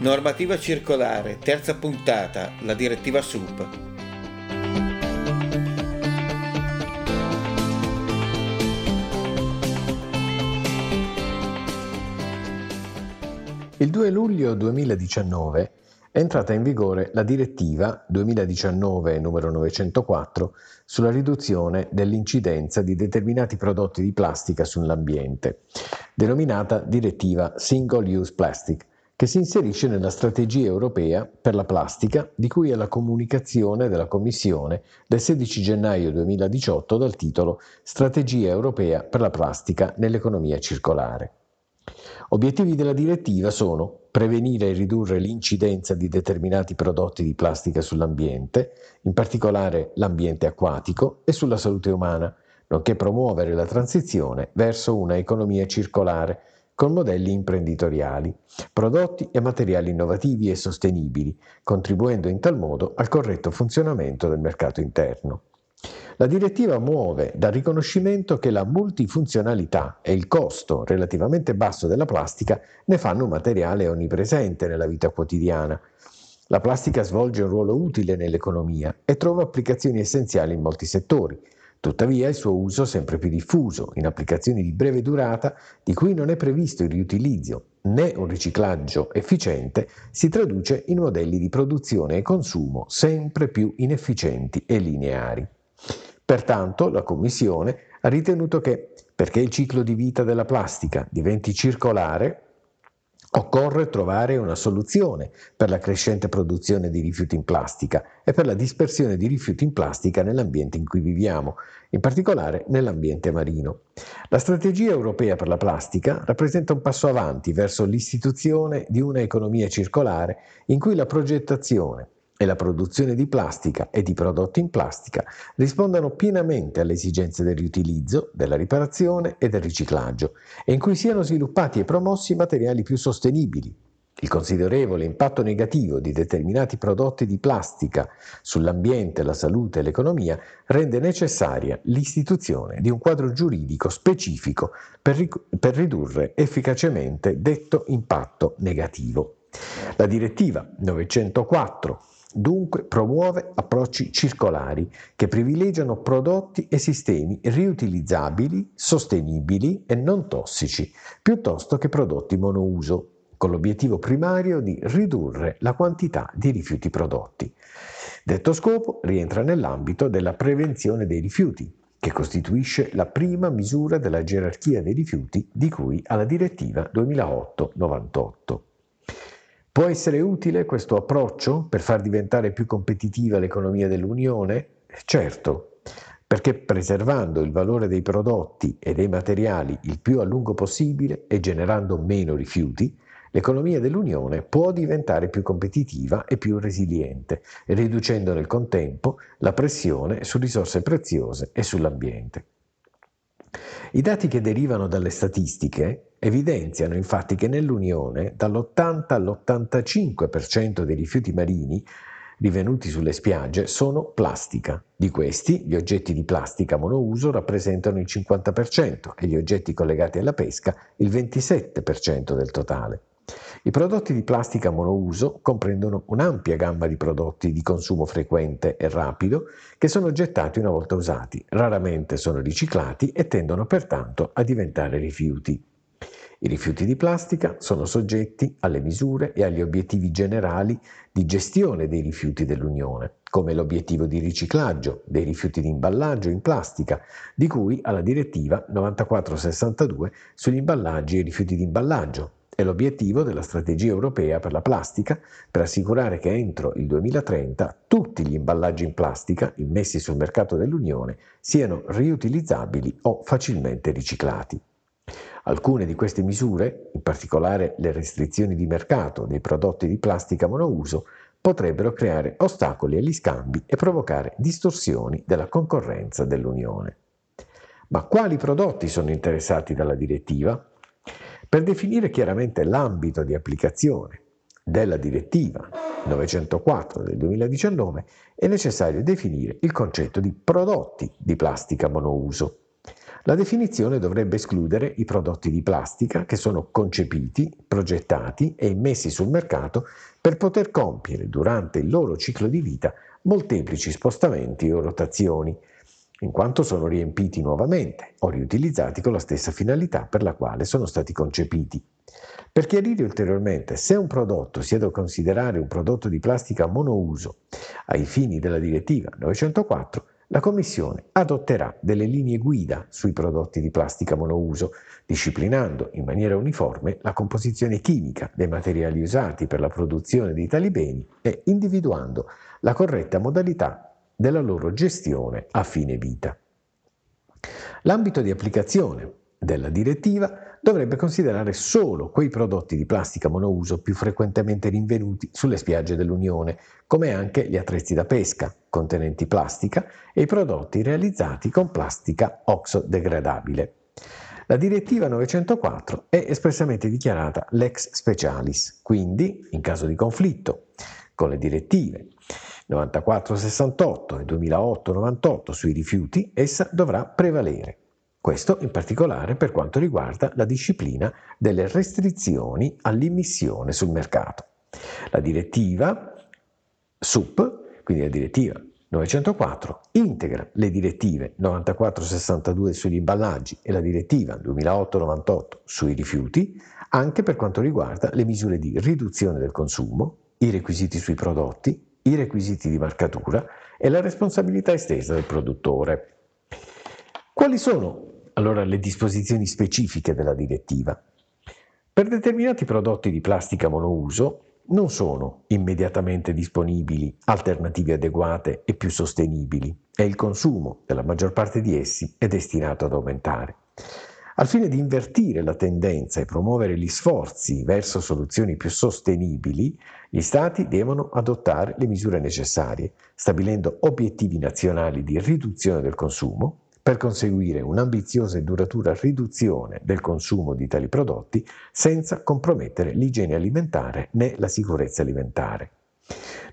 Normativa circolare, terza puntata, la direttiva SUP. Il 2 luglio 2019 è entrata in vigore la direttiva 2019 numero 904 sulla riduzione dell'incidenza di determinati prodotti di plastica sull'ambiente, denominata direttiva Single Use Plastic, che si inserisce nella strategia europea per la plastica di cui è la comunicazione della Commissione del 16 gennaio 2018 dal titolo Strategia europea per la plastica nell'economia circolare. Obiettivi della direttiva sono prevenire e ridurre l'incidenza di determinati prodotti di plastica sull'ambiente, in particolare l'ambiente acquatico e sulla salute umana, nonché promuovere la transizione verso una economia circolare con modelli imprenditoriali, prodotti e materiali innovativi e sostenibili, contribuendo in tal modo al corretto funzionamento del mercato interno. La direttiva muove dal riconoscimento che la multifunzionalità e il costo relativamente basso della plastica ne fanno un materiale onnipresente nella vita quotidiana. La plastica svolge un ruolo utile nell'economia e trova applicazioni essenziali in molti settori, Tuttavia il suo uso sempre più diffuso in applicazioni di breve durata di cui non è previsto il riutilizzo né un riciclaggio efficiente si traduce in modelli di produzione e consumo sempre più inefficienti e lineari. Pertanto la Commissione ha ritenuto che perché il ciclo di vita della plastica diventi circolare, Occorre trovare una soluzione per la crescente produzione di rifiuti in plastica e per la dispersione di rifiuti in plastica nell'ambiente in cui viviamo, in particolare nell'ambiente marino. La strategia europea per la plastica rappresenta un passo avanti verso l'istituzione di una economia circolare in cui la progettazione, e la produzione di plastica e di prodotti in plastica rispondano pienamente alle esigenze del riutilizzo, della riparazione e del riciclaggio e in cui siano sviluppati e promossi materiali più sostenibili. Il considerevole impatto negativo di determinati prodotti di plastica sull'ambiente, la salute e l'economia rende necessaria l'istituzione di un quadro giuridico specifico per, ric- per ridurre efficacemente detto impatto negativo. La direttiva 904 Dunque promuove approcci circolari che privilegiano prodotti e sistemi riutilizzabili, sostenibili e non tossici, piuttosto che prodotti monouso, con l'obiettivo primario di ridurre la quantità di rifiuti prodotti. Detto scopo rientra nell'ambito della prevenzione dei rifiuti, che costituisce la prima misura della gerarchia dei rifiuti di cui alla direttiva 2008-98. Può essere utile questo approccio per far diventare più competitiva l'economia dell'Unione? Certo, perché preservando il valore dei prodotti e dei materiali il più a lungo possibile e generando meno rifiuti, l'economia dell'Unione può diventare più competitiva e più resiliente, riducendo nel contempo la pressione su risorse preziose e sull'ambiente. I dati che derivano dalle statistiche evidenziano infatti che nell'Unione dall'80 all'85% dei rifiuti marini rivenuti sulle spiagge sono plastica. Di questi, gli oggetti di plastica monouso rappresentano il 50% e gli oggetti collegati alla pesca il 27% del totale. I prodotti di plastica monouso comprendono un'ampia gamma di prodotti di consumo frequente e rapido che sono gettati una volta usati, raramente sono riciclati e tendono pertanto a diventare rifiuti. I rifiuti di plastica sono soggetti alle misure e agli obiettivi generali di gestione dei rifiuti dell'Unione, come l'obiettivo di riciclaggio dei rifiuti di imballaggio in plastica, di cui alla direttiva 9462 sugli imballaggi e rifiuti di imballaggio, è l'obiettivo della strategia europea per la plastica per assicurare che entro il 2030 tutti gli imballaggi in plastica immessi sul mercato dell'Unione siano riutilizzabili o facilmente riciclati. Alcune di queste misure, in particolare le restrizioni di mercato dei prodotti di plastica monouso, potrebbero creare ostacoli agli scambi e provocare distorsioni della concorrenza dell'Unione. Ma quali prodotti sono interessati dalla direttiva? Per definire chiaramente l'ambito di applicazione della direttiva 904 del 2019 è necessario definire il concetto di prodotti di plastica monouso. La definizione dovrebbe escludere i prodotti di plastica che sono concepiti, progettati e immessi sul mercato per poter compiere durante il loro ciclo di vita molteplici spostamenti o rotazioni, in quanto sono riempiti nuovamente o riutilizzati con la stessa finalità per la quale sono stati concepiti. Per chiarire ulteriormente se un prodotto sia da considerare un prodotto di plastica monouso ai fini della direttiva 904, la Commissione adotterà delle linee guida sui prodotti di plastica monouso, disciplinando in maniera uniforme la composizione chimica dei materiali usati per la produzione di tali beni e individuando la corretta modalità della loro gestione a fine vita. L'ambito di applicazione della direttiva dovrebbe considerare solo quei prodotti di plastica monouso più frequentemente rinvenuti sulle spiagge dell'Unione, come anche gli attrezzi da pesca contenenti plastica e i prodotti realizzati con plastica oxodegradabile. La direttiva 904 è espressamente dichiarata lex specialis, quindi, in caso di conflitto con le direttive 9468 e 2008-98 sui rifiuti, essa dovrà prevalere. Questo in particolare per quanto riguarda la disciplina delle restrizioni all'immissione sul mercato. La direttiva SUP, quindi la direttiva 904, integra le direttive 9462 sugli imballaggi e la direttiva 2008-98 sui rifiuti, anche per quanto riguarda le misure di riduzione del consumo, i requisiti sui prodotti, i requisiti di marcatura e la responsabilità estesa del produttore. Quali sono allora le disposizioni specifiche della direttiva? Per determinati prodotti di plastica monouso non sono immediatamente disponibili alternative adeguate e più sostenibili e il consumo della maggior parte di essi è destinato ad aumentare. Al fine di invertire la tendenza e promuovere gli sforzi verso soluzioni più sostenibili, gli Stati devono adottare le misure necessarie, stabilendo obiettivi nazionali di riduzione del consumo per conseguire un'ambiziosa e duratura riduzione del consumo di tali prodotti senza compromettere l'igiene alimentare né la sicurezza alimentare.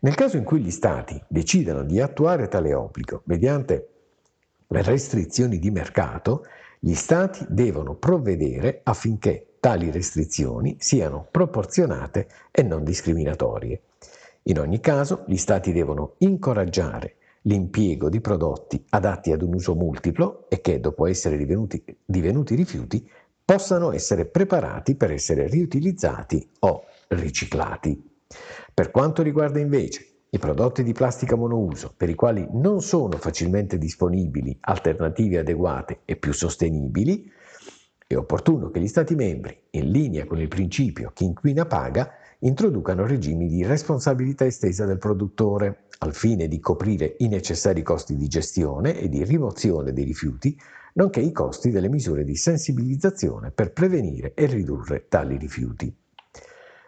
Nel caso in cui gli Stati decidano di attuare tale obbligo mediante restrizioni di mercato, gli Stati devono provvedere affinché tali restrizioni siano proporzionate e non discriminatorie. In ogni caso, gli Stati devono incoraggiare l'impiego di prodotti adatti ad un uso multiplo e che, dopo essere divenuti, divenuti rifiuti, possano essere preparati per essere riutilizzati o riciclati. Per quanto riguarda invece i prodotti di plastica monouso per i quali non sono facilmente disponibili alternative adeguate e più sostenibili, è opportuno che gli Stati membri, in linea con il principio chi inquina paga, introducano regimi di responsabilità estesa del produttore, al fine di coprire i necessari costi di gestione e di rimozione dei rifiuti, nonché i costi delle misure di sensibilizzazione per prevenire e ridurre tali rifiuti.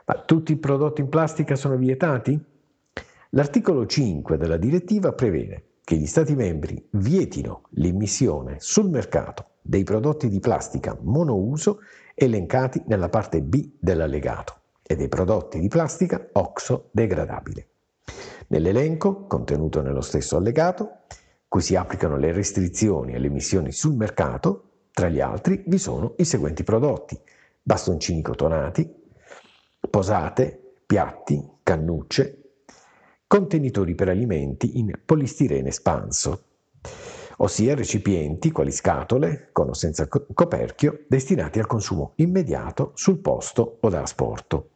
Ma tutti i prodotti in plastica sono vietati? L'articolo 5 della direttiva prevede che gli Stati membri vietino l'immissione sul mercato dei prodotti di plastica monouso elencati nella parte B dell'allegato e dei prodotti di plastica oxodegradabile. Nell'elenco, contenuto nello stesso allegato, cui si applicano le restrizioni alle emissioni sul mercato, tra gli altri vi sono i seguenti prodotti: bastoncini cotonati, posate, piatti, cannucce, contenitori per alimenti in polistirene espanso, ossia recipienti quali scatole, con o senza coperchio, destinati al consumo immediato sul posto o da asporto.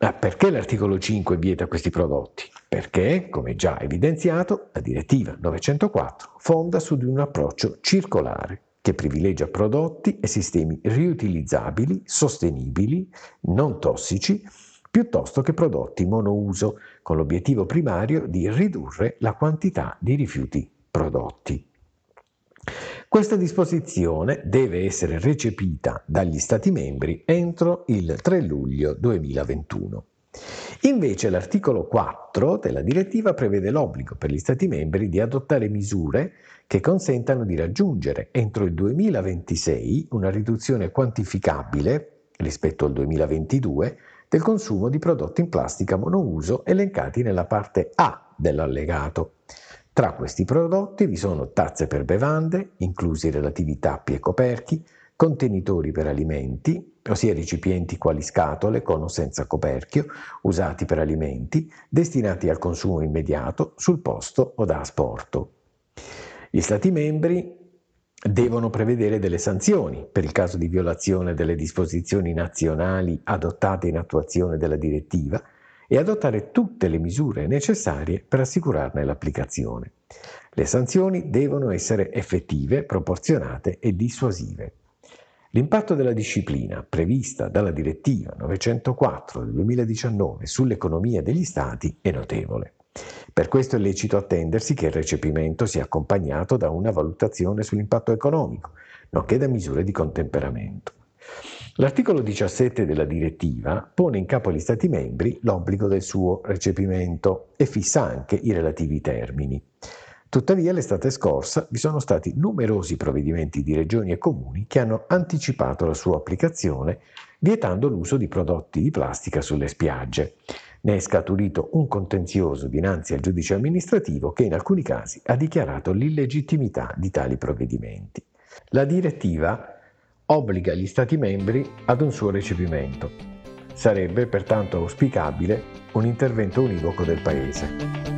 Ma perché l'articolo 5 vieta questi prodotti? Perché, come già evidenziato, la direttiva 904 fonda su di un approccio circolare che privilegia prodotti e sistemi riutilizzabili, sostenibili, non tossici, piuttosto che prodotti monouso, con l'obiettivo primario di ridurre la quantità di rifiuti prodotti. Questa disposizione deve essere recepita dagli Stati membri entro il 3 luglio 2021. Invece l'articolo 4 della direttiva prevede l'obbligo per gli Stati membri di adottare misure che consentano di raggiungere entro il 2026 una riduzione quantificabile rispetto al 2022 del consumo di prodotti in plastica monouso elencati nella parte A dell'allegato. Tra questi prodotti vi sono tazze per bevande, inclusi relativi tappi e coperchi, contenitori per alimenti, ossia recipienti quali scatole con o senza coperchio, usati per alimenti, destinati al consumo immediato, sul posto o da asporto. Gli Stati membri devono prevedere delle sanzioni per il caso di violazione delle disposizioni nazionali adottate in attuazione della direttiva e adottare tutte le misure necessarie per assicurarne l'applicazione. Le sanzioni devono essere effettive, proporzionate e dissuasive. L'impatto della disciplina prevista dalla direttiva 904 del 2019 sull'economia degli Stati è notevole. Per questo è lecito attendersi che il recepimento sia accompagnato da una valutazione sull'impatto economico, nonché da misure di contemperamento. L'articolo 17 della direttiva pone in capo agli Stati membri l'obbligo del suo recepimento e fissa anche i relativi termini. Tuttavia, l'estate scorsa vi sono stati numerosi provvedimenti di regioni e comuni che hanno anticipato la sua applicazione, vietando l'uso di prodotti di plastica sulle spiagge. Ne è scaturito un contenzioso dinanzi al giudice amministrativo che in alcuni casi ha dichiarato l'illegittimità di tali provvedimenti. La direttiva obbliga gli Stati membri ad un suo recepimento. Sarebbe pertanto auspicabile un intervento univoco del Paese.